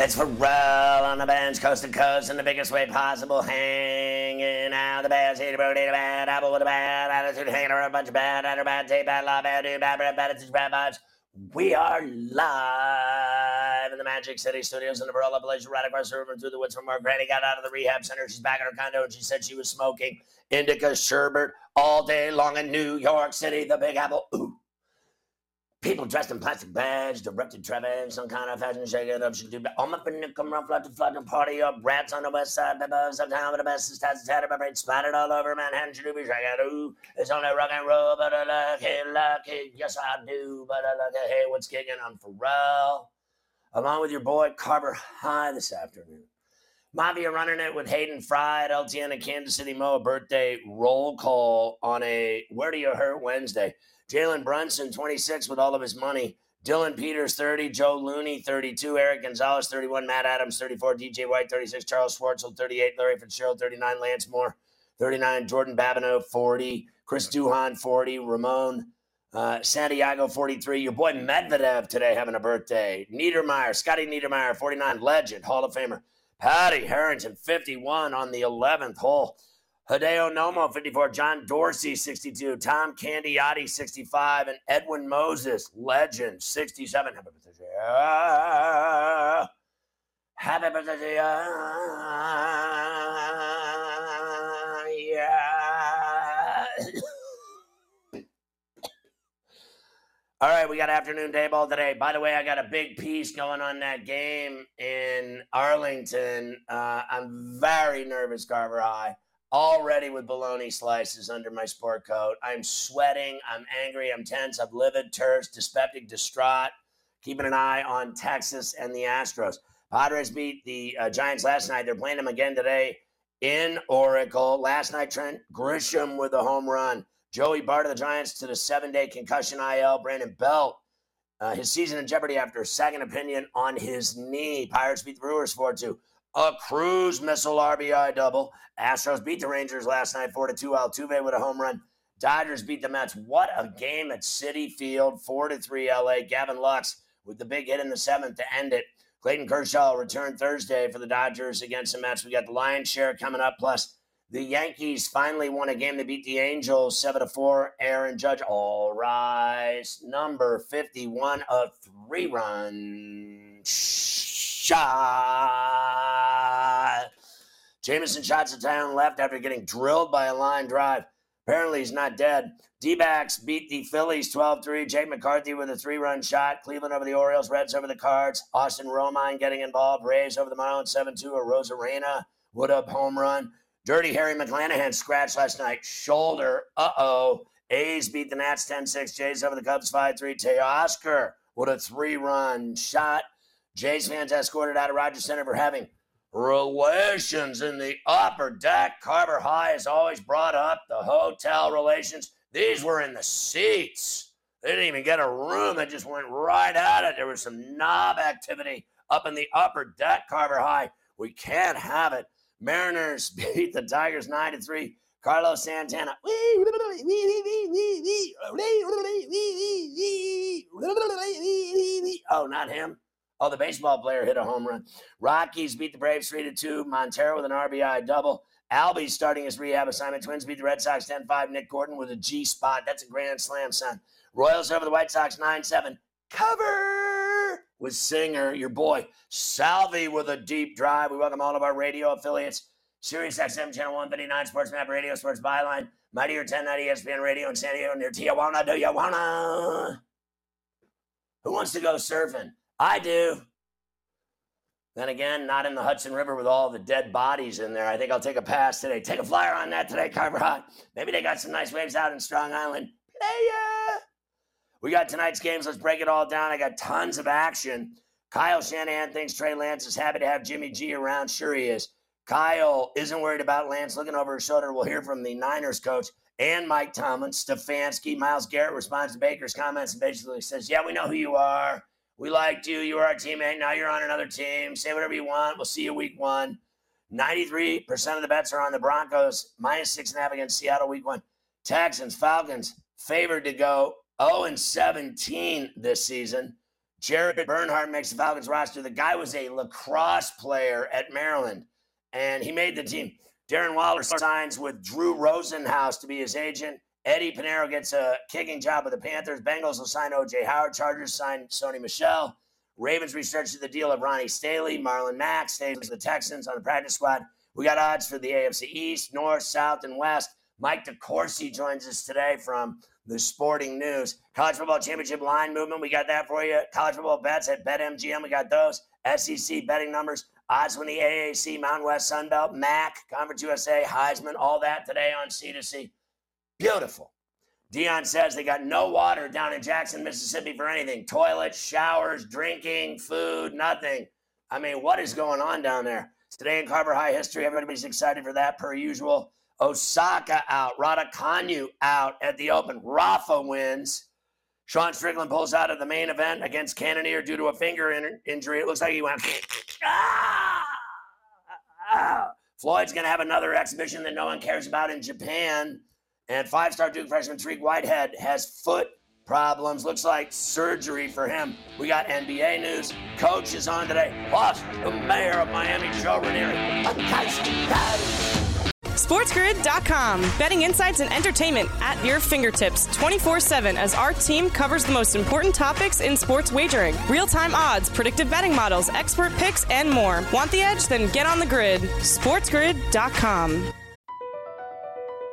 It's Ferrall on the bench, coast to coast, in the biggest way possible. Hanging out the best, eat a bird, a bad apple with a bad attitude, hanging around a bunch of bad, under bad, take bad, law, bad, do bad, bad, bad, attitude, bad vibes. We are live in the Magic City studios in the Barella Place, right across the river through the woods from where Granny got out of the rehab center. She's back in her condo and she said she was smoking indica sherbet all day long in New York City, the Big Apple. Ooh. People dressed in plastic bags, directed traffic, some kind of fashion shake it up. She do all my finna come run, flood to flood and party up. Rats on the west side, bebas uptown with the best stats, tattered, but splattered all over Manhattan. Do be it. Ooh, it's only rock and roll, but I like it, like it. Yes, I do, but I like it. Hey, what's kicking? I'm Ferrall, along with your boy Carver High this afternoon. Mafia running it with Hayden Fry at LTN in Kansas City Mo, a birthday roll call on a Where Do You Hurt Wednesday. Jalen Brunson, 26 with all of his money. Dillon Peters, 30. Joe Looney, 32. Eric Gonzalez, 31. Matt Adams, 34. DJ White, 36. Charles Schwartzel, 38. Larry Fitzgerald, 39. Lance Moore, 39. Jordan Babineaux, 40. Chris Duhon, 40. Ramon uh, Santiago, 43. Your boy Medvedev today having a birthday. Niedermayer, Scotty Niedermayer, 49. Legend, Hall of Famer. Patty Harrington, 51 on the 11th hole. Hideo Nomo, 54. John Dorsey, 62. Tom Candiotti, 65. And Edwin Moses, legend, 67. Happy birthday. Happy birthday. yeah. All right, we got afternoon day ball today. By the way, I got a big piece going on that game in Arlington. Uh, I'm very nervous, Carver High. Already with bologna slices under my sport coat. I'm sweating. I'm angry. I'm tense. I'm livid, terse, dyspeptic, distraught. Keeping an eye on Texas and the Astros. Padres beat the uh, Giants last night. They're playing them again today in Oracle. Last night, Trent Grisham with a home run. Joey Bart of the Giants to the seven day concussion IL. Brandon Belt, uh, his season in jeopardy after a second opinion on his knee. Pirates beat the Brewers 4 2. A cruise missile RBI double. Astros beat the Rangers last night 4 to 2. Altuve with a home run. Dodgers beat the Mets. What a game at Citi Field 4 to 3 LA. Gavin Lux with the big hit in the seventh to end it. Clayton Kershaw returned Thursday for the Dodgers against the Mets. We got the Lions share coming up. Plus, the Yankees finally won a game to beat the Angels 7 to 4. Aaron Judge, all rise. Number 51, of three run shot. Jameson shots a town left after getting drilled by a line drive. Apparently, he's not dead. D backs beat the Phillies 12 3. Jake McCarthy with a three run shot. Cleveland over the Orioles. Reds over the Cards. Austin Romine getting involved. Rays over the Marlins 7 2. Arozarena Wood up home run. Dirty Harry McClanahan scratched last night. Shoulder. Uh oh. A's beat the Nats 10 6. Jays over the Cubs 5 3. Teoscar with a three run shot. Jays fans escorted out of Rogers Center for having relations in the upper deck. Carver High has always brought up the hotel relations. These were in the seats. They didn't even get a room. They just went right at it. There was some knob activity up in the upper deck, Carver High. We can't have it. Mariners beat the Tigers 9 to 3. Carlos Santana. Oh, not him. Oh, the baseball player hit a home run. Rockies beat the Braves 3 to 2. Montero with an RBI double. Albies starting his rehab assignment. Twins beat the Red Sox 10 5. Nick Gordon with a G spot. That's a grand slam, son. Royals over the White Sox 9 7. Cover with Singer, your boy. Salvy with a deep drive. We welcome all of our radio affiliates. Sirius XM Channel 159, Sports Map Radio, Sports Byline, Mighty 1090 ESPN Radio in San Diego near Tijuana. Do you wanna? Who wants to go surfing? I do. Then again, not in the Hudson River with all the dead bodies in there. I think I'll take a pass today. Take a flyer on that today, Carver Hot. Maybe they got some nice waves out in Strong Island. Playa! We got tonight's games. Let's break it all down. I got tons of action. Kyle Shanahan thinks Trey Lance is happy to have Jimmy G around. Sure, he is. Kyle isn't worried about Lance looking over his shoulder. We'll hear from the Niners coach and Mike Tomlin. Stefanski, Myles Garrett responds to Baker's comments and basically says, Yeah, we know who you are. We liked you. You were our teammate. Now you're on another team. Say whatever you want. We'll see you week one. 93% of the bets are on the Broncos, minus six and a half against Seattle week one. Texans, Falcons, favored to go 0 and 17 this season. Jared Bernhardt makes the Falcons roster. The guy was a lacrosse player at Maryland, and he made the team. Darren Waller signs with Drew Rosenhaus to be his agent. Eddy Piñeiro gets a kicking job with the Panthers. Bengals will sign O.J. Howard. Chargers sign Sony Michel. Ravens restructured the deal of Ronnie Stanley. Marlon Mack stays with the Texans on the practice squad. We got odds for the AFC East, North, South, and West. Mike DeCourcy joins us today from the Sporting News. College Football Championship line movement, we got that for you. College football bets at BetMGM, we got those. SEC betting numbers, odds from the AAC, Mountain West Sunbelt, MAC, Conference USA, Heisman, all that today on C2C. Beautiful. Dion says they got no water down in Jackson, Mississippi for anything toilets, showers, drinking, food, nothing. I mean, what is going on down there? Today in Carver High history, everybody's excited for that per usual. Osaka out, Raducanu out at the Open. Rafa wins. Sean Strickland pulls out of the main event against Cannonier due to a finger in- injury. It looks like he went. ah! Ah! Floyd's going to have another exhibition that no one cares about in Japan. And five star Duke freshman Dariq Whitehead has foot problems. Looks like surgery for him. We got NBA news. Coach is on today. Plus, the mayor of Miami, Joe Ranieri. SportsGrid.com. Betting insights and entertainment at your fingertips 24 7 as our team covers the most important topics in sports wagering real time odds, predictive betting models, expert picks, and more. Want the edge? Then get on the grid. SportsGrid.com.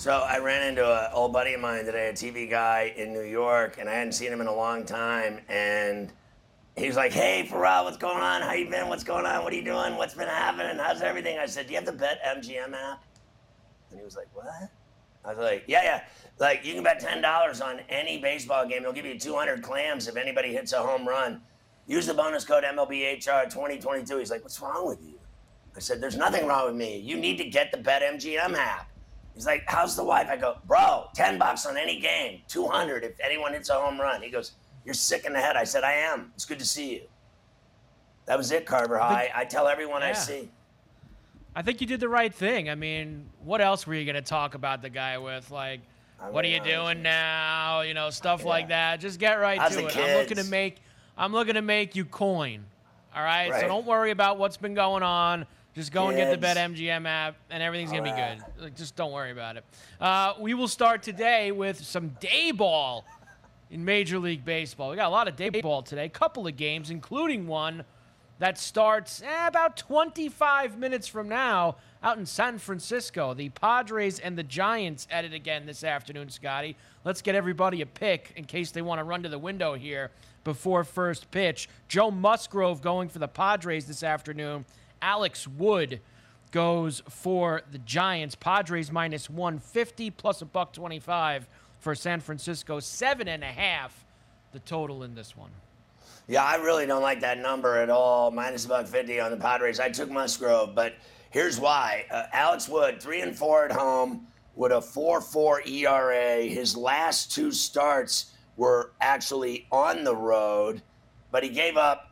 So I ran into an old buddy of mine today, a TV guy in New York, and I hadn't seen him in a long time. And he was like, "Hey, Ferrall, what's going on? How you been? What's going on? What are you doing? What's been happening? How's everything?" I said, "Do you have the BetMGM app?" And he was like, "What?" I was like, "Yeah, yeah. Like you can bet ten dollars on any baseball game. They'll give you two hundred clams if anybody hits a home run. Use the bonus code MLBHR 2022." He's like, "What's wrong with you?" I said, "There's nothing wrong with me. You need to get the BetMGM app." He's like, how's the wife? I go, bro, 10 bucks on any game, 200 if anyone hits a home run. He goes, you're sick in the head. I said, I am. It's good to see you. That was it, Carver High. I, I tell everyone yeah. I see. I think you did the right thing. I mean, what else were you going to talk about the guy with? Like, what are you doing now? You know, stuff yeah. like that. Just get right How's to it. Kids? I'm looking to make I'm looking to make you coin. All right? right. So don't worry about what's been going on. Just go and get the BetMGM app, and everything's gonna be good. Like, just don't worry about it. Uh, we will start today with some day ball in Major League Baseball. We got a lot of day ball today. A couple of games, including one that starts eh, about 25 minutes from now out in San Francisco. The Padres and the Giants at it again this afternoon, Scotty. Let's get everybody a pick in case they want to run to the window here before first pitch. Joe Musgrove going for the Padres this afternoon. Alex Wood goes for the Giants. Padres minus 150 plus a buck 25 for San Francisco. Seven and a half the total in this one. Yeah, I really don't like that number at all. Minus a buck 50 on the Padres. I took Musgrove, but here's why. Uh, Alex Wood, three and four at home with a 4-4 ERA. His last two starts were actually on the road, but he gave up,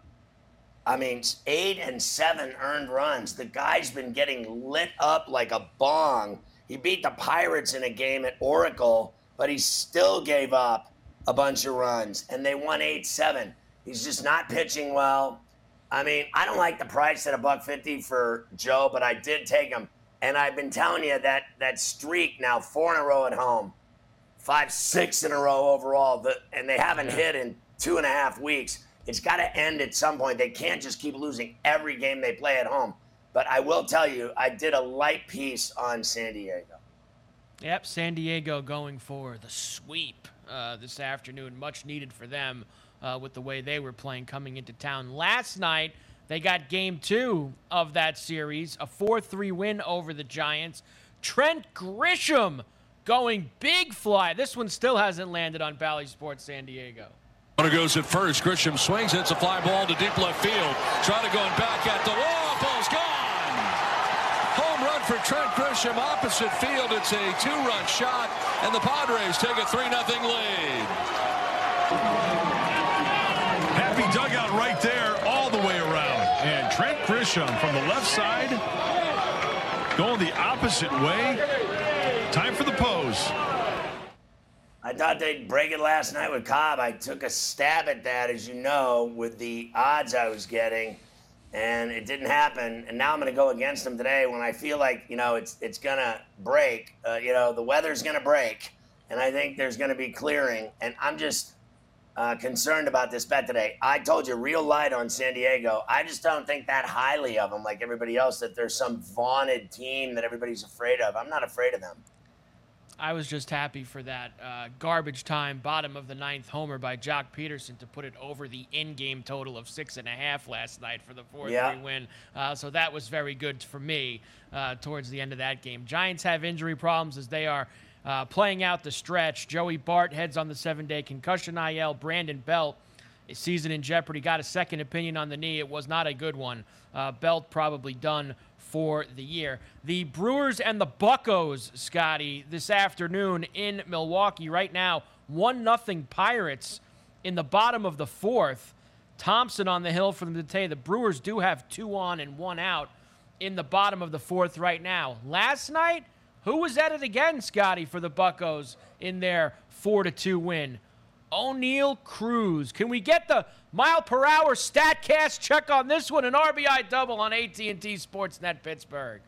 I mean, eight and seven earned runs. The guy's been getting lit up like a bong. He beat the Pirates in a game at Oracle, but he still gave up a bunch of runs, and they won 8 7. He's just not pitching well. I mean, I don't like the price at a buck fifty for Joe, but I did take him. And I've been telling you that that streak now four in a row at home, five, six in a row overall, the, and they haven't hit in two and a half weeks. It's got to end at some point. They can't just keep losing every game they play at home. But I will tell you, I did a light piece on San Diego. Yep, San Diego going for the sweep uh, this afternoon. Much needed for them uh, with the way they were playing coming into town. Last night, they got game two of that series, a 4 3 win over the Giants. Trent Grisham going big fly. This one still hasn't landed on Bally Sports San Diego. Runner goes at first. Grisham swings. It's a fly ball to deep left field. Trying to go back at the wall. Ball's gone. Home run for Trent Grisham. Opposite field. It's a two-run shot, and the Padres take a 3-0 lead Happy dugout right there all the way around. And Trent Grisham from the left side going the opposite way. Time for the pose. I thought they'd break it last night with Cobb. I took a stab at that, as you know, with the odds I was getting, and it didn't happen. And now I'm going to go against them today when I feel like you know it's it's going to break. Uh, you know, the weather's going to break, and I think there's going to be clearing. And I'm just uh, concerned about this bet today. I told you, real light on San Diego. I just don't think that highly of them, like everybody else, that there's some vaunted team that everybody's afraid of. I'm not afraid of them. I was just happy for that uh, garbage time bottom of the ninth homer by Joc Pederson to put it over the in-game total of six and a half last night for the 4-3 yeah. win. Uh, so that was very good for me uh, towards the end of that game. Giants have injury problems as they are uh, playing out the stretch. Joey Bart heads on the seven day concussion IL. Brandon Belt, a season in jeopardy, got a second opinion on the knee. It was not a good one. Uh, Belt probably done for the year. The Brewers and the Buckos, Scotty, this afternoon in Milwaukee. Right now, 1 nothing Pirates in the bottom of the fourth. Thompson on the hill for them to tell The Brewers do have two on and one out in the bottom of the fourth right now. Last night, who was at it again, Scotty, for the Buckos in their 4 to 2 win? Oneil Cruz. Can we get the mile per hour statcast check on this one? An RBI double on AT&T Sportsnet Pittsburgh.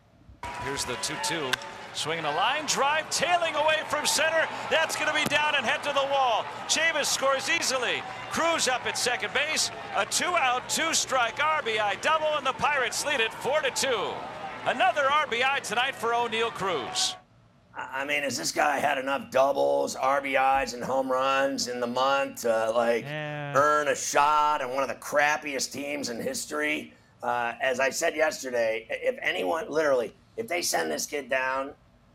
Here's the 2-2. Swinging a line drive, tailing away from center. That's going to be down and head to the wall. Chavis scores easily. Cruz up at second base. A two-out, two-strike RBI double, and the Pirates lead it 4-2. Another RBI tonight for Oneil Cruz. I mean, has this guy had enough doubles, RBIs, and home runs in the month to like yeah. earn a shot on one of the crappiest teams in history? Uh, as I said yesterday, if anyone, literally, if they send this kid down,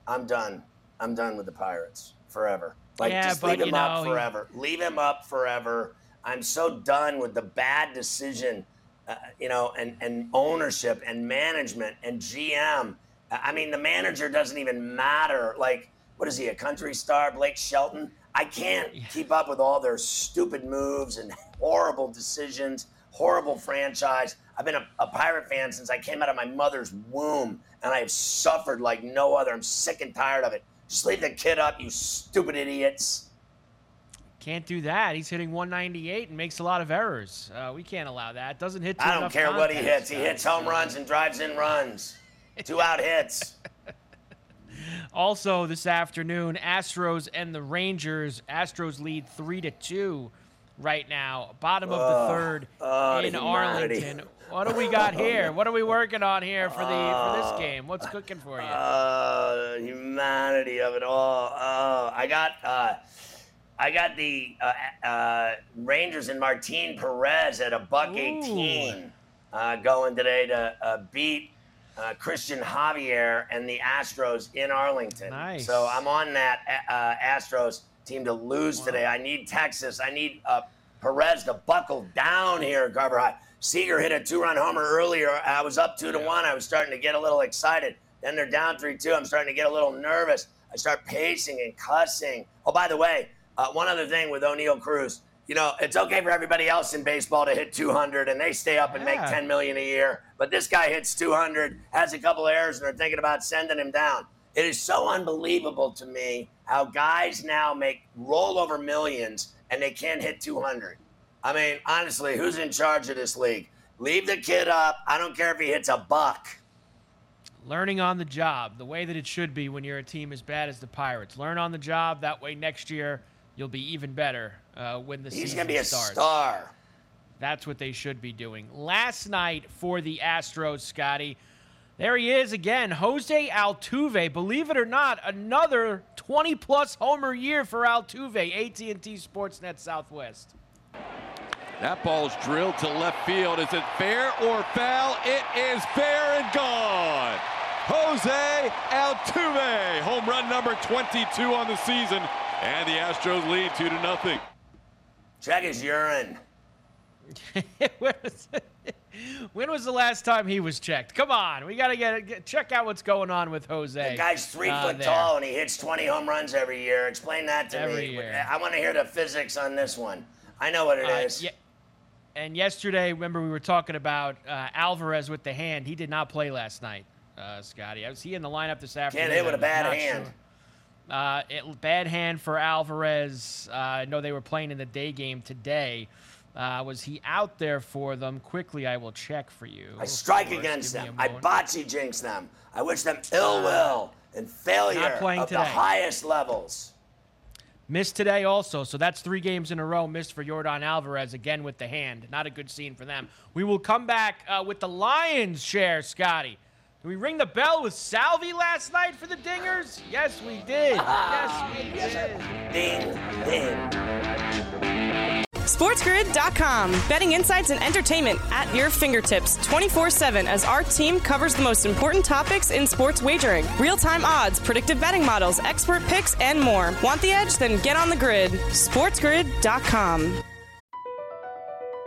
I'm done. I'm done with the Pirates forever. Like, yeah, just leave him know, up forever. Leave him up forever. I'm so done with the bad decision uh, you know, and, and ownership and management and GM. I mean, the manager doesn't even matter. Like, what is he, a country star, Blake Shelton? I can't keep up with all their stupid moves and horrible decisions, horrible franchise. I've been a, a, Pirate fan since I came out of my mother's womb, and I have suffered like no other. I'm sick and tired of it. Just leave the kid up, you stupid idiots. Can't do that. He's hitting 198 and makes a lot of errors. Uh, we can't allow that. Doesn't hit. I don't care what he hits. He hits home runs and drives in runs. Two out hits. also this afternoon, Astros and the Rangers. Astros lead three to two right now. Bottom of the third in Arlington. What do we got here? What are we working on here for the for this game? What's cooking for you? Uh, humanity of it all. Oh, I got uh, I got the uh, uh, Rangers and Martin Perez at a buck Ooh. 18 uh, going today to uh, beat uh, Cristian Javier and the Astros in Arlington. Nice. So I'm on that uh, Astros team to lose wow. today. I need Texas. I need Perez to buckle down here, Garber High. Seager hit a two-run homer earlier. I was up two to one. I was starting to get a little excited. Then they're down three-two. I'm starting to get a little nervous. I start pacing and cussing. Oh, by the way, uh, one other thing with Oneil Cruz, you know, it's okay for everybody else in baseball to hit 200 and they stay up and make 10 million a year, but this guy hits 200, has a couple errors, and they're thinking about sending him down. It is so unbelievable to me how guys now make rollover millions and they can't hit 200. I mean, honestly, who's in charge of this league? Leave the kid up. I don't care if he hits a buck. Learning on the job, the way that it should be when you're a team as bad as the Pirates. Learn on the job. That way, next year you'll be even better uh, when the He's season gonna be a starts. star. That's what they should be doing. Last night for the Astros, Scotty, there he is again, Jose Altuve. Believe it or not, another 20-plus homer year for Altuve. AT&T Sportsnet Southwest. That ball's drilled to left field. Is it fair or foul? It is fair and gone. Jose Altuve, home run number 22 on the season. And the Astros lead two to nothing. Check his urine. when was the last time he was checked? Come on, we gotta get, get check out what's going on with Jose. The guy's three uh, foot there. tall and he hits 20 home runs every year. Explain that to every me. Year. I want to hear the physics on this one. I know what it uh, is. Yeah. And yesterday, remember we were talking about uh, Alvarez with the hand. He did not play last night, uh, Scotty. I was he in the lineup this afternoon. Can't hit with a bad hand. Sure. Uh, it, bad hand for Alvarez. Uh, I know they were playing in the day game today. Uh, was he out there for them? Quickly, I will check for you. I strike against them. I bocce jinx them. I wish them ill will and failure of today. the highest levels. Missed today also, so that's three games in a row missed for Yordan Alvarez again with the hand. Not a good scene for them. We will come back uh, with the Lions share, Scotty. Did we ring the bell with Salvy last night for the Dingers? Yes, we did. yes, we did. Ding, ding. SportsGrid.com. Betting insights and entertainment at your fingertips 24 7 as our team covers the most important topics in sports wagering real time odds, predictive betting models, expert picks, and more. Want the edge? Then get on the grid. SportsGrid.com.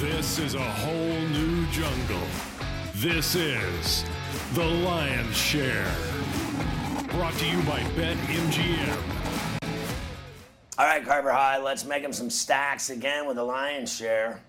This is a whole new jungle. This is The Lion's Share. Brought to you by BetMGM. All right, Carver High, let's make him some stacks again with the Lion's Share.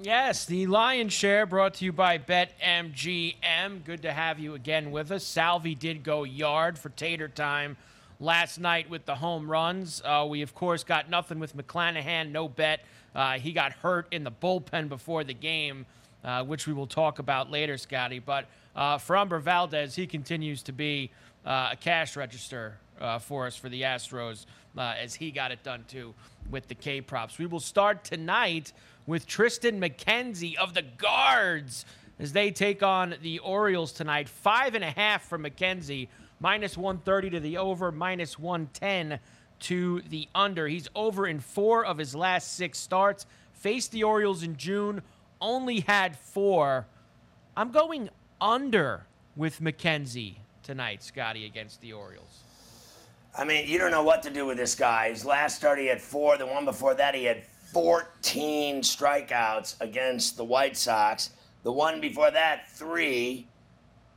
Yes, the Lion's Share brought to you by BetMGM. Good to have you again with us. Salvy did go yard for Tater Time last night with the home runs. Uh, we, of course, got nothing with McClanahan, no bet. Uh, he got hurt in the bullpen before the game, uh, which we will talk about later, Scotty. But uh, Framber Valdez, he continues to be uh, a cash register uh, for us for the Astros uh, as he got it done too with the K props. We will start tonight with Triston McKenzie of the Guards as they take on the Orioles tonight. Five and a half for McKenzie, minus 130 to the over, minus 110 to the under. He's over in four of his last six starts. Faced the Orioles in June, only had four. I'm going under with McKenzie tonight, Scotty, against the Orioles. I mean, you don't know what to do with this guy. His last start, he had four. The one before that, he had 14 strikeouts against the White Sox. The one before that, three.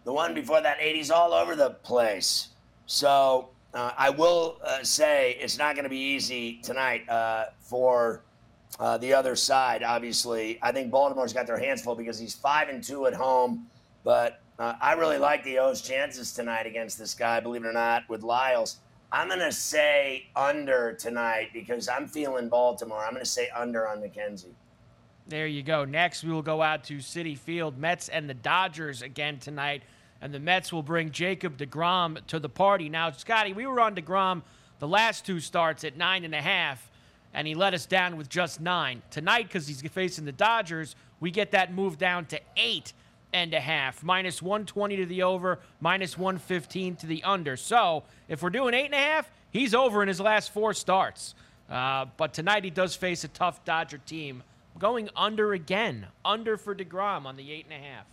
The one before that, 80s all over the place. So uh, I will uh, say it's not going to be easy tonight uh, for uh, the other side. Obviously, I think Baltimore's got their hands full because he's five and two at home. But uh, I really like the O's chances tonight against this guy. Believe it or not, with Lyles. I'm going to say under tonight because I'm feeling Baltimore. I'm going to say under on McKenzie. There you go. Next, we will go out to Citi Field. Mets and the Dodgers again tonight. And the Mets will bring Jacob DeGrom to the party. Now, Scotty, we were on DeGrom the last two starts at nine and a half, and he let us down with just nine. Tonight, because he's facing the Dodgers, we get that move down to eight and a half, minus 120 to the over, minus 115 to the under. So if we're doing eight and a half, he's over in his last four starts. Uh, but tonight he does face a tough Dodger team. Going under again, under for DeGrom on the eight and a half.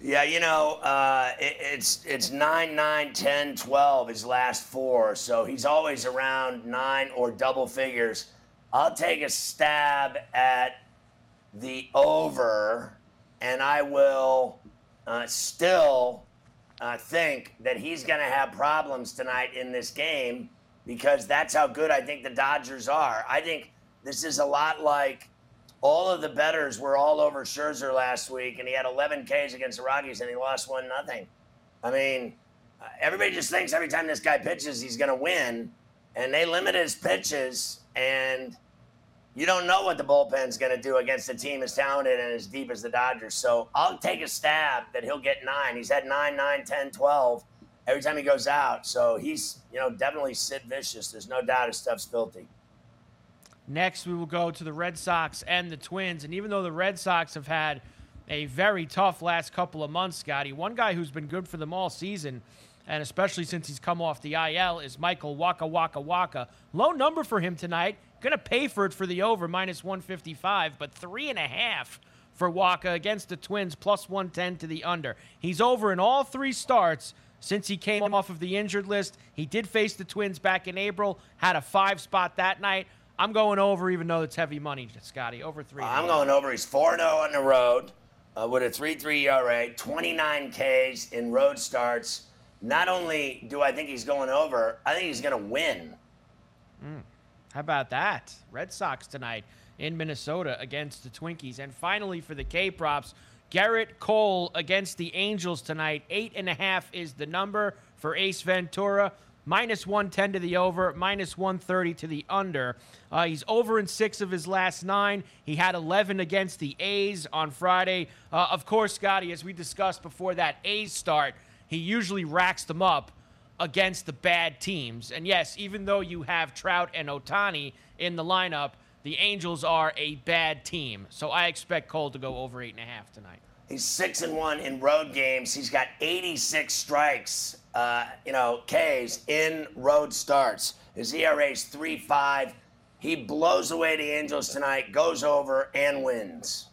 Yeah, you know, uh, it, it's it's 9, 9, 10, 12, his last four. So he's always around nine or double figures. I'll take a stab at the over and I will uh, still uh, think that he's going to have problems tonight in this game because that's how good I think the Dodgers are. I think this is a lot like all of the betters were all over Scherzer last week, and he had 11 Ks against the Rockies, and he lost one nothing. I mean, uh, everybody just thinks every time this guy pitches, he's going to win, and they limit his pitches, and – you don't know what the bullpen's going to do against a team as talented and as deep as the Dodgers. So I'll take a stab that he'll get nine. He's had nine, nine, 10, 12 every time he goes out. So he's, you know, definitely Sid Vicious. There's no doubt his stuff's filthy. Next, we will go to the Red Sox and the Twins. And even though the Red Sox have had a very tough last couple of months, Scotty, one guy who's been good for them all season, and especially since he's come off the IL, is Michael Waka Waka Waka. Low number for him tonight. Going to pay for it for the over, minus 155, but three and a half for Waka against the Twins, plus 110 to the under. He's over in all three starts since he came off of the injured list. He did face the Twins back in April, had a five spot that night. I'm going over, even though it's heavy money, Scotty. Over three. I'm going over. He's 4 0 on the road uh, with a 3 3 ERA, 29 Ks in road starts. Not only do I think he's going over, I think he's going to win. Mm. How about that? Red Sox tonight in Minnesota against the Twinkies. And finally, for the K props, Gerrit Cole against the Angels tonight. Eight and a half is the number for Ace Ventura. Minus 110 to the over, minus 130 to the under. Uh, he's over in six of his last nine. He had 11 against the A's on Friday. Uh, of course, Scotty, as we discussed before that A's start, he usually racks them up against the bad teams. And yes, even though you have Trout and Ohtani in the lineup, the Angels are a bad team. So I expect Cole to go over eight and a half tonight. He's six and one in road games. He's got 86 strikes, uh, you know, Ks in road starts. His ERA is three five. He blows away the Angels tonight, goes over and wins.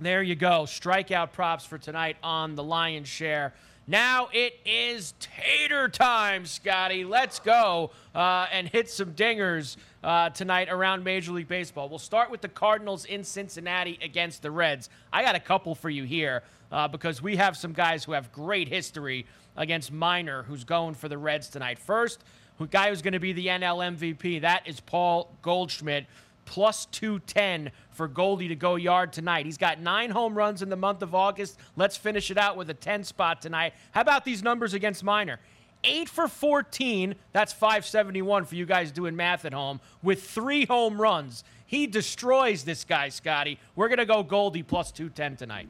There you go. Strikeout props for tonight on the Lion's Share. Now it is tater time, Scotty. Let's go uh, and hit some dingers uh, tonight around Major League Baseball. We'll start with the Cardinals in Cincinnati against the Reds. I got a couple for you here uh, because we have some guys who have great history against Minor, who's going for the Reds tonight. First, who guy who's going to be the NL MVP, that is Paul Goldschmidt, plus 210 for Goldie to go yard tonight. He's got nine home runs in the month of August. Let's finish it out with a 10 spot tonight. How about these numbers against Minor? 8 for 14, that's 571 for you guys doing math at home, with three home runs. He destroys this guy, Scotty. We're going to go Goldie plus 210 tonight.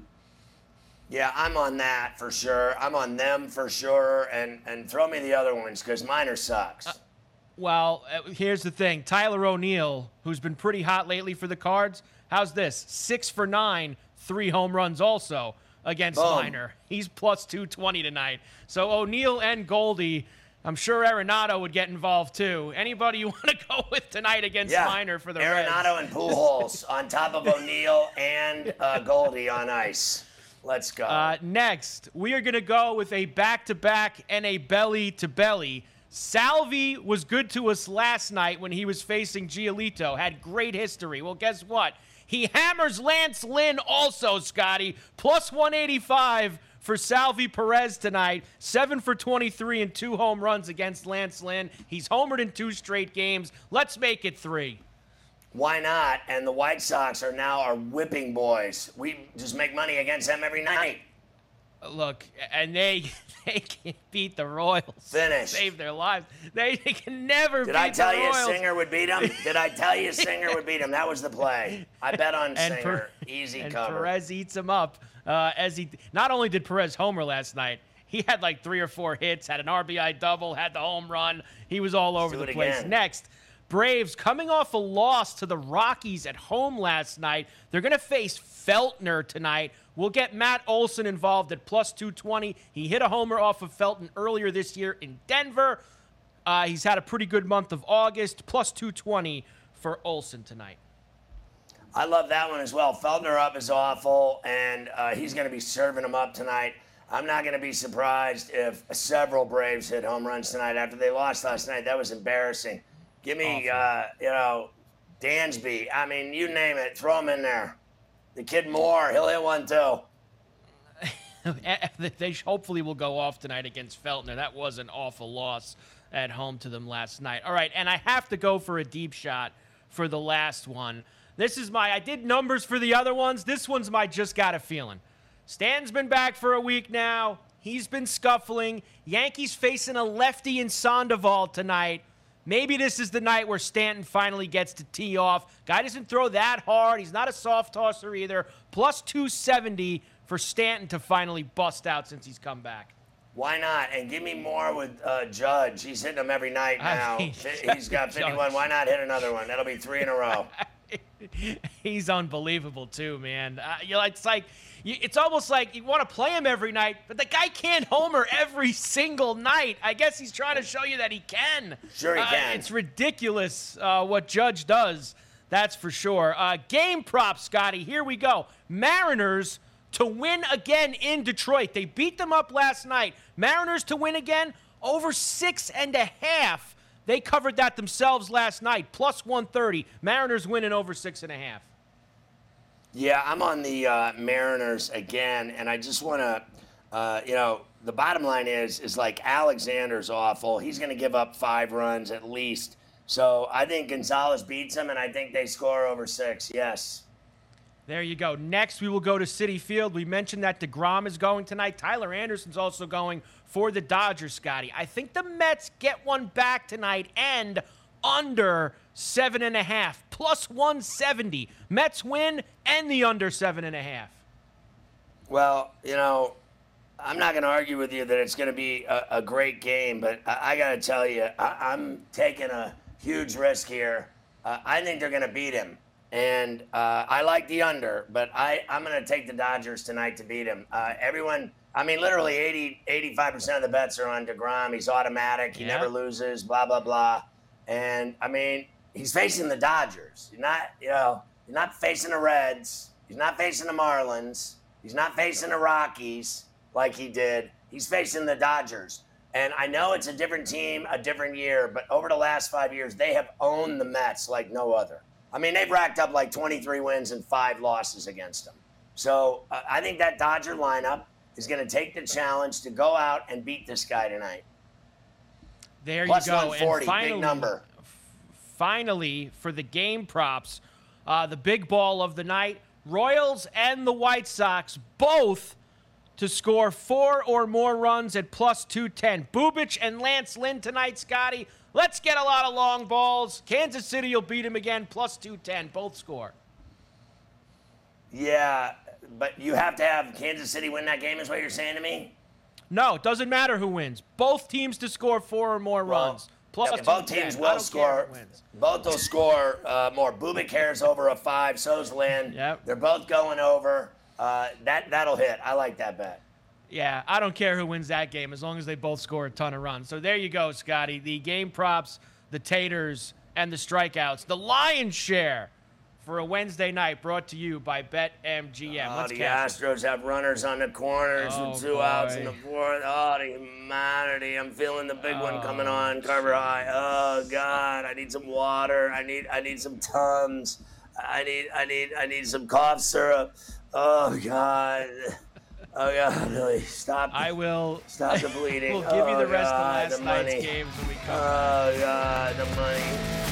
Yeah, I'm on that for sure. I'm on them for sure, and and throw me the other ones because Minor sucks. Uh, well, uh, here's the thing: Tyler O'Neill, who's been pretty hot lately for the Cards, how's this? Six for nine, three home runs also against Boom. Minor. He's plus 220 tonight. So O'Neill and Goldie. I'm sure Arenado would get involved too. Anybody you want to go with tonight against yeah. Minor for the Arenado Reds? and Pujols on top of O'Neill and uh, Goldie on ice. Let's go. Uh, next, we are going to go with a back to back and a belly to belly. Salvy was good to us last night when he was facing Giolito, had great history. Well, guess what? He hammers Lance Lynn also, Scotty. Plus 185 for Salvy Perez tonight. Seven for 23 and two home runs against Lance Lynn. He's homered in two straight games. Let's make it three. Why not? And the White Sox are now our whipping boys. We just make money against them every night. Look, and they they can beat the Royals. Finish. Save their lives. They, they can never beat the room. Did I tell you Singer would beat them? Did I tell you Singer would beat them? That was the play. I bet on and Singer. Per- Easy and cover. Perez eats him up. Uh, as he not only did Perez homer last night, he had like three or four hits, had an RBI double, had the home run. He was all over the place. Again. Next, Braves coming off a loss to the Rockies at home last night. They're going to face Feltner tonight. We'll get Matt Olson involved at plus 220. He hit a homer off of Felton earlier this year in Denver. Uh, he's had a pretty good month of August, plus 220 for Olson tonight. I love that one as well. Feltner up is awful, and uh, he's going to be serving them up tonight. I'm not going to be surprised if several Braves hit home runs tonight after they lost last night. That was embarrassing. Give me, uh, you know, Dansby. I mean, you name it. Throw him in there. The kid Moore, he'll hit one too. they hopefully will go off tonight against Feltner. That was an awful loss at home to them last night. All right, and I have to go for a deep shot for the last one. This is my, I did numbers for the other ones. This one's my just got a feeling. Stan's been back for a week now. He's been scuffling. Yankees facing a lefty in Sandoval tonight. Maybe this is the night where Stanton finally gets to tee off. Guy doesn't throw that hard. He's not a soft tosser either. Plus 270 for Stanton to finally bust out since he's come back. Why not? And give me more with uh, Judge. He's hitting them every night now. I mean, he's got 51. Judge. Why not hit another one? That'll be three in a row. he's unbelievable too, man. Uh, you know, it's like it's almost like you want to play him every night, but the guy can't homer every single night. I guess he's trying to show you that he can. Sure, he uh, can. It's ridiculous uh, what Judge does. That's for sure. Uh, game prop, Scotty. Here we go. Mariners to win again in Detroit. They beat them up last night. Mariners to win again over six and a half. They covered that themselves last night, plus 130. Mariners winning over six and a half. Yeah, I'm on the uh, Mariners again, and I just want to, uh, you know, the bottom line is is like Alexander's awful. He's going to give up five runs at least. So I think Gonzalez beats him, and I think they score over six. Yes. There you go. Next, we will go to Citi Field. We mentioned that DeGrom is going tonight. Tyler Anderson's also going for the Dodgers, Scotty. I think the Mets get one back tonight and under seven and a half, plus 170. Mets win and the under seven and a half. Well, you know, I'm not going to argue with you that it's going to be a, a, great game, but I, I got to tell you, I, am taking a huge risk here. Uh, I think they're going to beat him. And uh, I like the under, but I, I'm going to take the Dodgers tonight to beat him. Uh, everyone, I mean, literally 80, 85% of the bets are on DeGrom. He's automatic. He yeah. never loses, blah, blah, blah. And I mean, he's facing the Dodgers. You're not, you know, you're not facing the Reds. He's not facing the Marlins. He's not facing the Rockies like he did. He's facing the Dodgers. And I know it's a different team, a different year, but over the last five years, they have owned the Mets like no other. I mean, they've racked up like 23 wins and five losses against them. So uh, I think that Dodger lineup is going to take the challenge to go out and beat this guy tonight. There Plus you go. 140, and finally, big number. Finally, for the game props, uh, the big ball of the night Royals and the White Sox both to score four or more runs at plus 210. Bubic and Lance Lynn tonight, Scotty. Let's get a lot of long balls. Kansas City will beat him again, plus 210. Both score. Yeah, but you have to have Kansas City win that game, is what you're saying to me? No, it doesn't matter who wins. Both teams to score four or more Well, runs. Plus okay, both teams will score. Both will score uh, more. Bubic cares over a five. So's Lynn. Yep. They're both going over. Uh, that that'll hit. I like that bet. Yeah, I don't care who wins that game as long as they both score a ton of runs. So there you go, Scotty. The game props, the taters, and the strikeouts. The lion's share for a Wednesday night brought to you by BetMGM. Oh, Let's the cash it. Astros have runners on the corners Oh, with two outs in the fourth. Oh, the humanity! I'm feeling the big one coming oh, on. Carver High. Oh God, I need some water. I need I need some tums. I need I need I need some cough syrup. Oh God. Oh God, really stop. I will. Stop the bleeding. we'll give you the Oh, rest God, of last the night's money. games when we come Oh God, the money.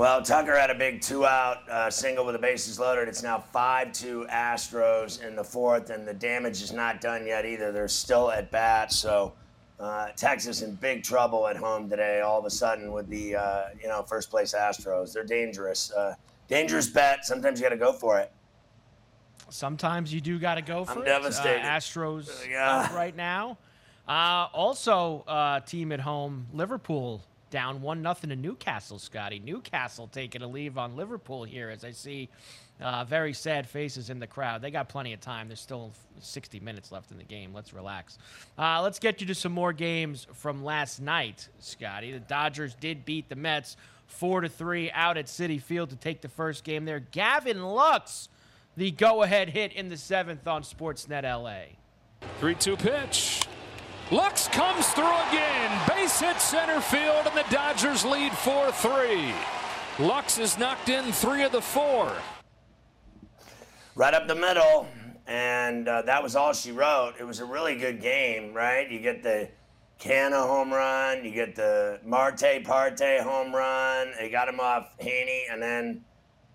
Well, Tucker had a big two-out uh, single with the bases loaded. It's now five-two Astros in the fourth, and the damage is not done yet either. They're still at bat, so uh, Texas in big trouble at home today. All of a sudden, with the uh, you know first place Astros, they're dangerous. Uh, dangerous bet. Sometimes you got to go for it. Sometimes you do got to go for I'm it. devastated. Uh, Astros Yeah. right now. Uh, also, uh, team at home, Liverpool down one nothing to Newcastle. Scotty, Newcastle taking a leave on Liverpool here as I see uh, very sad faces in the crowd. They got plenty of time. There's still 60 minutes left in the game. Let's relax. Uh, let's get you to some more games from last night, Scotty. The Dodgers did beat the Mets four to three out at Citi Field to take the first game there. Gavin Lux the go ahead hit in the seventh on Sportsnet LA. 3 2 pitch. Lux comes through again. Base hit center field, and the Dodgers lead 4 3. Lux is knocked in three of the four. right up the middle, and uh, that was all she wrote. It was a really good game, right? You get the Canha home run, you get the Marte Parte home run. They got him off Heaney, and then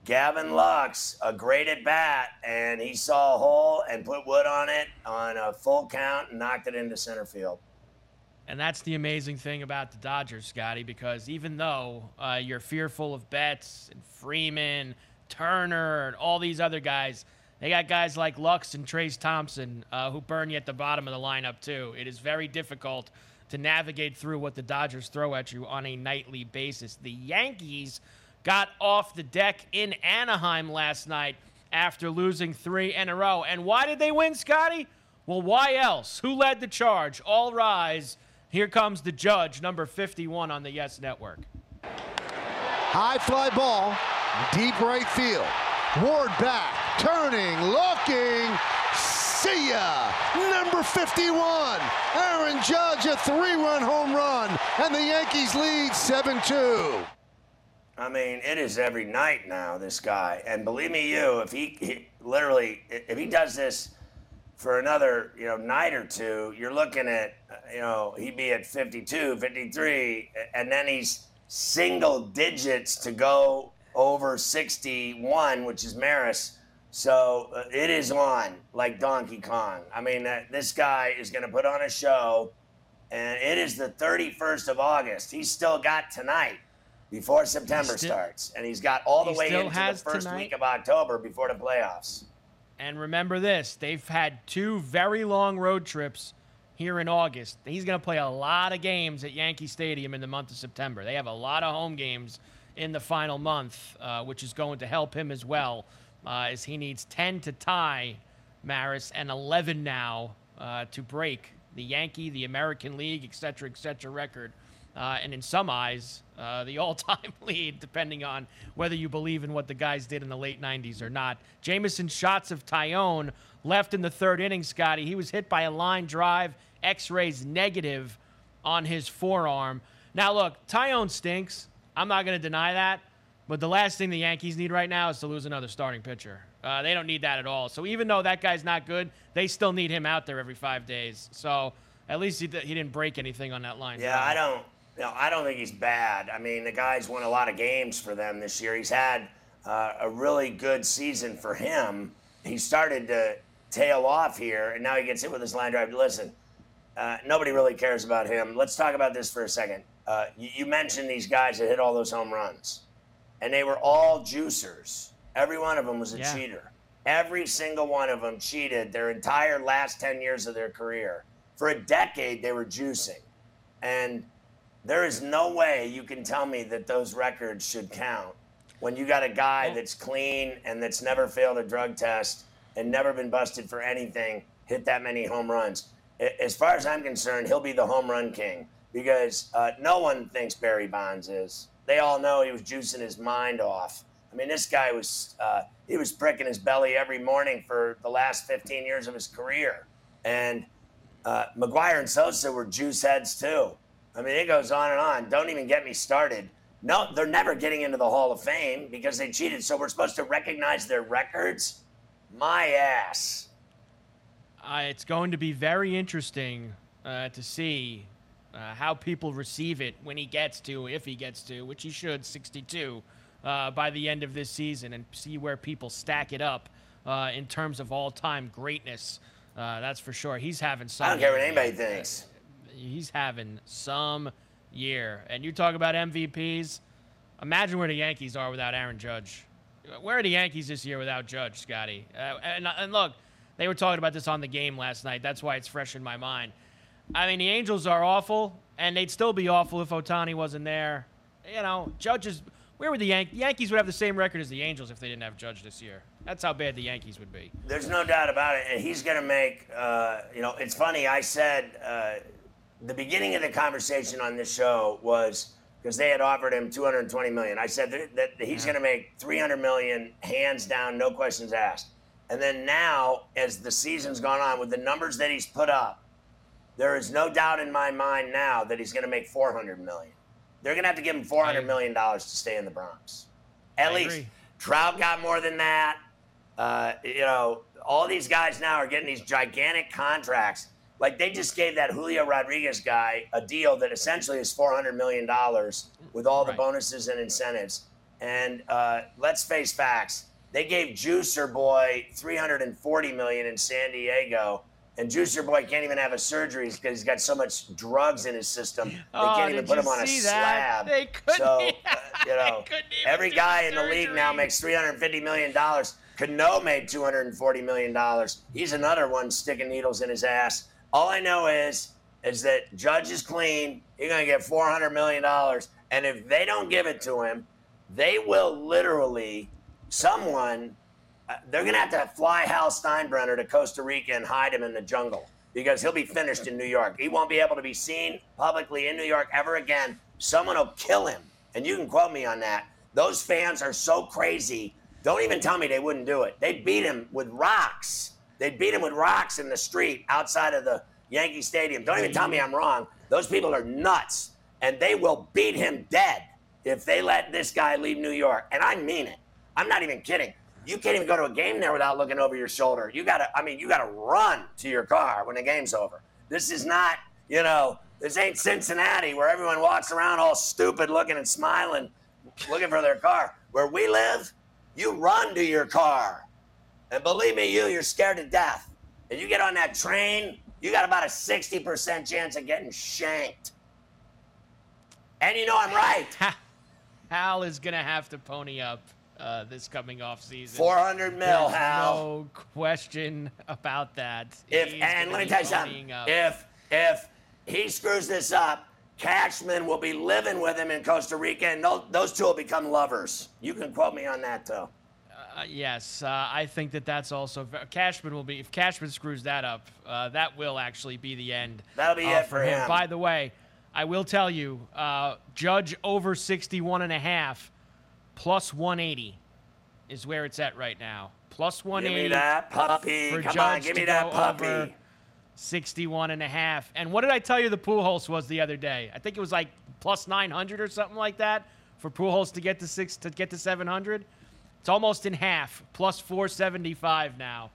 Gavin Lux, a great at bat, and he saw a hole and put wood on it on a full count and knocked it into center field. And that's the amazing thing about the Dodgers, Scotty, because even though uh, you're fearful of Betts and Freeman, Turner and all these other guys. They got guys like Lux and Trayce Thompson uh, who burn you at the bottom of the lineup, too. It is very difficult to navigate through what the Dodgers throw at you on a nightly basis. The Yankees got off the deck in Anaheim last night after losing three in a row. And why did they win, Scotty? Well, why else? Who led the charge? All rise. Here comes the judge, number 51 on the Yes Network. High fly ball, deep right field. Ward back, turning, looking. See ya! Number 51, Aaron Judge, a three-run home run, and the Yankees lead 7-2. I mean, it is every night now, this guy. And believe me, you, if he, he literally, if he does this for another, you know, night or two, you're looking at, you know, he'd be at 52, 53, and then he's single digits to go over 61, which is Maris. So uh, it is on like Donkey Kong. I mean, uh, this guy is going to put on a show, and it is the 31st of August. He's still got tonight before September still, starts, and he's got all the way into the first tonight. week of October before the playoffs. And remember this: they've had two very long road trips here in August. He's going to play a lot of games at Yankee Stadium in the month of September. They have a lot of home games in the final month, uh, which is going to help him as well, uh, as he needs 10 to tie Maris and 11 now uh, to break the Yankee, the American League, et cetera, et cetera record uh, and in some eyes, uh, the all time lead, depending on whether you believe in what the guys did in the late 90s or not. Jameson shots of Taillon left in the third inning, Scotty. He was hit by a line drive, x rays negative on his forearm. Now, look, Taillon stinks. I'm not going to deny that. But the last thing the Yankees need right now is to lose another starting pitcher. Uh, they don't need that at all. So even though that guy's not good, they still need him out there every five days. So at least he, he didn't break anything on that line. Yeah, I don't. Know, I don't think he's bad. I mean, the guy's won a lot of games for them this year. He's had uh, a really good season for him. He started to tail off here, and now he gets hit with his line drive. Listen, uh, nobody really cares about him. Let's talk about this for a second. Uh, you, you, mentioned these guys that hit all those home runs, and they were all juicers. Every one of them was a yeah. cheater. Every single one of them cheated their entire last 10 years of their career. For a decade, they were juicing. And there is no way you can tell me that those records should count when you got a guy that's clean and that's never failed a drug test and never been busted for anything hit that many home runs. As far as I'm concerned, he'll be the home run king because uh, no one thinks Barry Bonds is. They all know he was juicing his mind off. I mean, this guy was uh, he was pricking his belly every morning for the last 15 years of his career, and uh, McGwire and Sosa were juice heads too. I mean, it goes on and on. Don't even get me started. No, they're never getting into the Hall of Fame because they cheated. So we're supposed to recognize their records? My ass. Uh, it's going to be very interesting uh, to see uh, how people receive it when he gets to, if he gets to, which he should, 62 uh, by the end of this season, and see where people stack it up uh, in terms of all time greatness. Uh, that's for sure. He's having some. I don't care what anybody thinks he's having some year. And you talk about MVPs. Imagine where the Yankees are without Aaron Judge. Where are the Yankees this year without Judge, Scotty? Uh, and, and look, they were talking about this on the game last night. That's why it's fresh in my mind. I mean, the Angels are awful, and they'd still be awful if Ohtani wasn't there. You know, Judge is. Where would the Yan- Yankees would have the same record as the Angels if they didn't have Judge this year? That's how bad the Yankees would be. There's no doubt about it, and he's going to make. Uh, you know, it's funny. I said uh, the beginning of the conversation on this show was because they had offered him 220 million. I said that, that he's going to make 300 million hands down, no questions asked. And then now, as the season's gone on, with the numbers that he's put up, there is no doubt in my mind now that he's going to make 400 million. They're going to have to give him 400 million dollars to stay in the Bronx. At I least agree. Trout got more than that. Uh, you know, all these guys now are getting these gigantic contracts like they just gave that Julio Rodriguez guy a deal that essentially is four hundred million dollars with all the right. bonuses and incentives. And uh, let's face facts: they gave Juicer Boy three hundred and forty million in San Diego, and Juicer Boy can't even have a surgery because he's got so much drugs in his system. They oh, can't even put him on a that? slab. They couldn't. So, uh, you know, every guy in the league now makes $350 million. Cano made $240 million. He's another one sticking needles in his ass. All I know is, is that Judge is clean. He's going to get $400 million. And if they don't give it to him, they will literally, someone uh, they're going to have to fly Hal Steinbrenner to Costa Rica and hide him in the jungle because he'll be finished in New York. He won't be able to be seen publicly in New York ever again. Someone will kill him. And you can quote me on that. Those fans are so crazy. Don't even tell me they wouldn't do it. They'd beat him with rocks. They'd beat him with rocks in the street outside of the Yankee Stadium. Don't even tell me I'm wrong. Those people are nuts. And they will beat him dead if they let this guy leave New York. And I mean it. I'm not even kidding you can't even go to a game there without looking over your shoulder. You gotta, I mean, you gotta run to your car when the game's over. This is not, you know, this ain't Cincinnati where everyone walks around all stupid looking and smiling, looking for their car. Where we live, you run to your car. And believe me, you, you're scared to death. And you get on that train, you got about a 60% chance of getting shanked. And you know I'm right. Hal is going to have to pony up uh, this coming off season. 400 mil, There's Hal. No question about that. If He's and let me tell you something. up. If if he screws this up, Cashman will be living with him in Costa Rica, and those, those two will become lovers. You can quote me on that, though. Uh, yes, uh, I think that that's also Cashman will be if Cashman screws that up, uh, that will actually be the end. That'll be uh, it for him. By the way, I will tell you, uh, Judge over 61 and a half plus 180 is where it's at right now. Plus 180. Give me that puppy. For Come Judge on, give me that puppy. over 61 and a half. And what did I tell you the Pujols was the other day? I think it was like plus 900 or something like that for Pujols to get to six to get to 700. It's almost in half, plus 475 now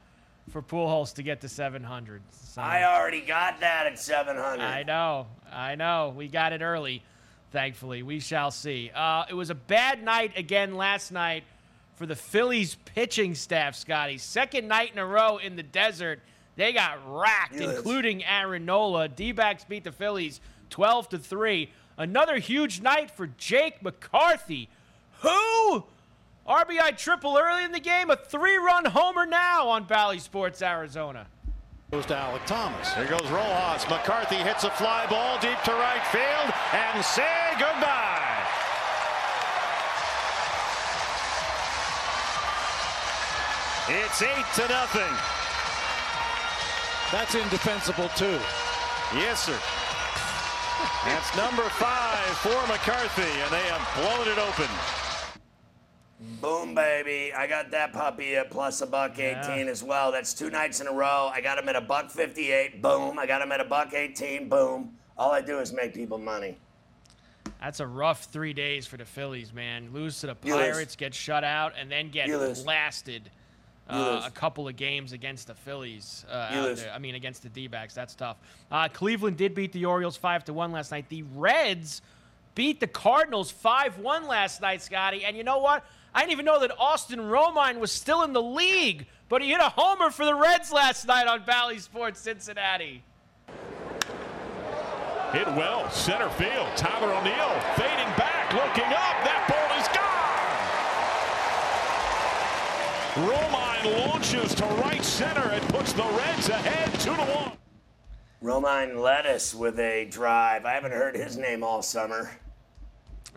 for Pujols to get to 700. So, I already got that at 700. I know, I know. We got it early, thankfully. We shall see. Uh, it was a bad night again last night for the Phillies pitching staff, Scotty. Second night in a row in the desert. They got racked, Yes. including Aaron Nola. D-backs beat the Phillies 12 to 3. Another huge night for Jake McCarthy. Who? RBI triple early in the game, a three-run homer now on Bally Sports Arizona. Goes to Alek Thomas. Here goes Rojas. McCarthy hits a fly ball deep to right field and say goodbye. It's eight to nothing. That's indefensible too. Yes, sir. That's number five for McCarthy, and they have blown it open. Boom, baby. I got that puppy at plus a buck 18 as well. That's two nights in a row. I got him at a buck 58. Boom. I got him at a buck 18. Boom. All I do is make people money. That's a rough three days for the Phillies, man. Lose to the Pirates, get shut out, and then get blasted uh, a couple of games against the Phillies. Uh, You out lose. there. I mean, against the D-backs. That's tough. Uh, Cleveland did beat the Orioles five to one last night. The Reds beat the Cardinals five one last night, Scotty. And you know what? I didn't even know that Austin Romine was still in the league, but he hit a homer for the Reds last night on Bally Sports Cincinnati. Hit well, center field. Tyler O'Neill fading back, looking up. That ball is gone. Romine launches to right center and puts the Reds ahead two to one. Romine Lettuce with a drive. I haven't heard his name all summer.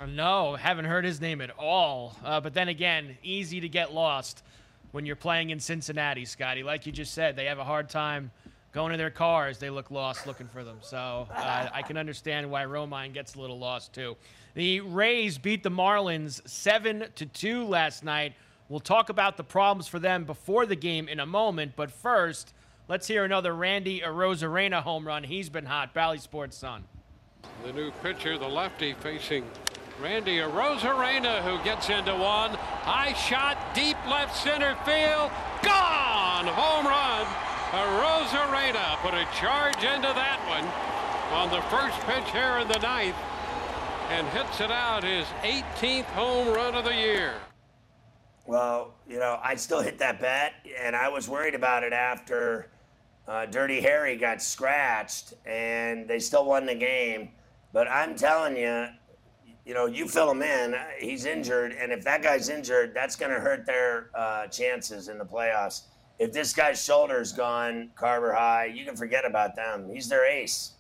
No, haven't heard his name at all. Uh, but then again, easy to get lost when you're playing in Cincinnati, Scotty. Like you just said, they have a hard time going to their cars. They look lost looking for them. So uh, I can understand why Romine gets a little lost too. The Rays beat the Marlins seven to two last night. We'll talk about the problems for them before the game in a moment. But first, let's hear another Randy Arozarena home run. He's been hot. Bally Sports Sun. The new pitcher, the lefty, facing Randy Arozarena, who gets into one. High shot, deep left center field. Gone! Home run. Arozarena put a charge into that one on the first pitch here in the ninth and hits it out his 18th home run of the year. Well, you know, I still hit that bet, and I was worried about it after Uh, Dirty Harry got scratched, and they still won the game. But I'm telling you, you know, you fill him in. He's injured, and if that guy's injured, that's going to hurt their uh, chances in the playoffs. If this guy's shoulder's gone, Carver High, you can forget about them. He's their ace.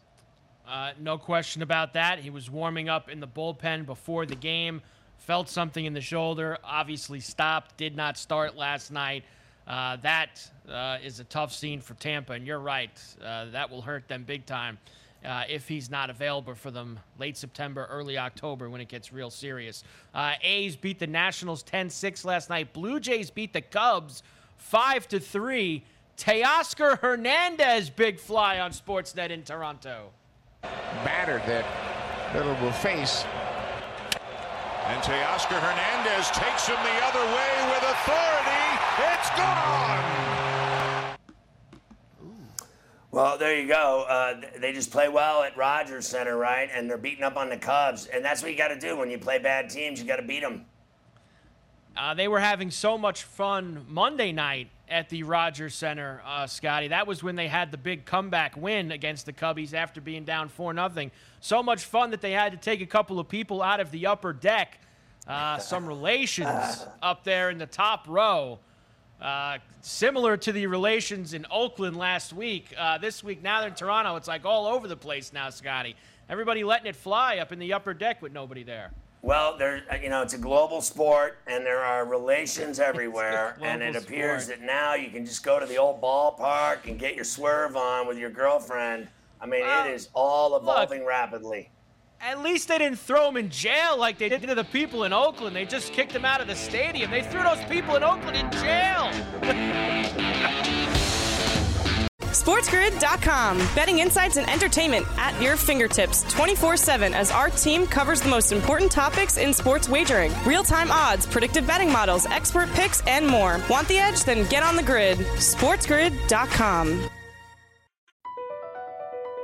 Uh, no question about that. He was warming up in the bullpen before the game, felt something in the shoulder, obviously stopped, did not start last night. Uh, that uh, is a tough scene for Tampa, and you're right. Uh, that will hurt them big time uh, if he's not available for them late September, early October when it gets real serious. Uh, A's beat the Nationals 10 6 last night. Blue Jays beat the Cubs 5 to 3. Teoscar Hernandez, big fly on Sportsnet in Toronto. Batter that Little will face and Teoscar Hernandez takes him the other way with authority. It's gone. Well, there you go. Uh, they just play well at Rogers Center, right? And they're beating up on the Cubs. And that's what you got to do when you play bad teams. You got to beat them. Uh, they were having so much fun Monday night at the Rogers Center, uh, Scotty. That was when they had the big comeback win against the Cubbies after being down 4 0. So much fun that they had to take a couple of people out of the upper deck, uh, some relations up there in the top row. Uh, similar to the relations in Oakland last week. Uh, this week, now they're in Toronto. It's like all over the place now, Scotty. Everybody letting it fly up in the upper deck with nobody there. Well, there, uh, you know, it's a global sport, and there are relations everywhere. and it appears sport. that now you can just go to the old ballpark and get your swerve on with your girlfriend. I mean, it is all evolving look, rapidly. At least they didn't throw him in jail like they did to the people in Oakland. They just kicked him out of the stadium. They threw those people in Oakland in jail. SportsGrid.com. Betting insights and entertainment at your fingertips 24 7 as our team covers the most important topics in sports wagering real time odds, predictive betting models, expert picks, and more. Want the edge? Then get on the grid. SportsGrid.com.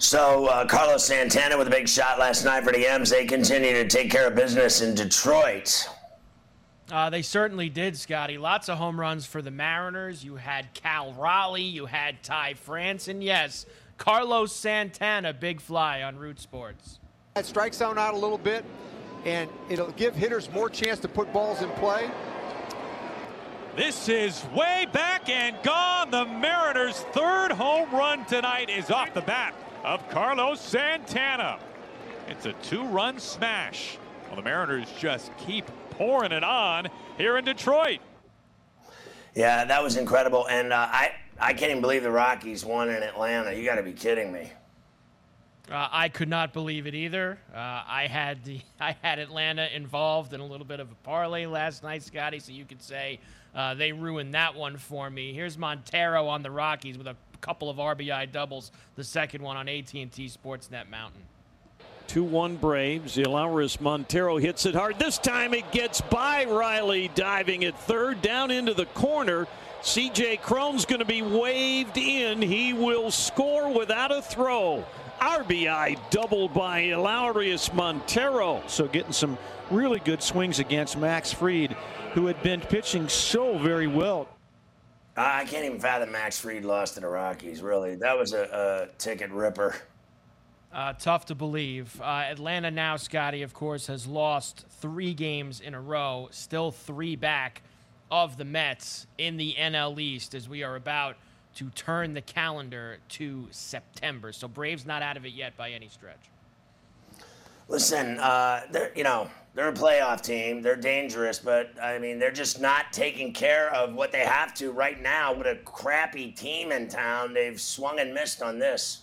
So uh, Carlos Santana with a big shot last night for the M's. They continue to take care of business in Detroit. Uh, they certainly did, Scotty. Lots of home runs for the Mariners. You had Cal Raleigh, you had Ty France, and yes, Carlos Santana, big fly on Root Sports. That strike zone out a little bit, and it'll give hitters more chance to put balls in play. This is way back and gone. The Mariners' third home run tonight is off the bat of Carlos Santana. It's a two-run smash. Well, the Mariners just keep pouring it on here in Detroit. Yeah, that was incredible, and uh, I I can't even believe the Rockies won in Atlanta. You got to be kidding me. Uh, I could not believe it either. Uh, I had the I had Atlanta involved in a little bit of a parlay last night, Scotty. So you could say uh, they ruined that one for me. Here's Montero on the Rockies with a couple of RBI doubles. The second one on AT&T Sportsnet Mountain. 2 1 Braves. Elehuris Montero hits it hard. This time it gets by Riley diving at third down into the corner. CJ Cron's going to be waved in. He will score without a throw. RBI doubled by Elehuris Montero. So getting some really good swings against Max Fried, who had been pitching so very well. I can't even fathom Max Fried lost to the Rockies. Really, that was a, a ticket ripper. Uh, tough to believe. Uh, Atlanta now, Scotty, of course, has lost three games in a row, still three back of the Mets in the NL East as we are about to turn the calendar to September. So Braves not out of it yet by any stretch. Listen, uh, you know they're a playoff team. They're dangerous, but I mean they're just not taking care of what they have to right now with a crappy team in town. They've swung and missed on this.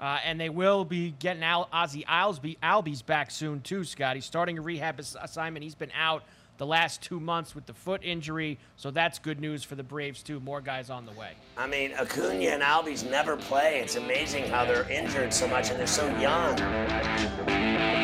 Uh, and they will be getting Al- Ozzie Albies, Albies back soon too, Scott. He's starting a rehab assignment. He's been out the last two months with the foot injury, so that's good news for the Braves too. More guys on the way. I mean, Acuna and Albies never play. It's amazing how they're injured so much and they're so young.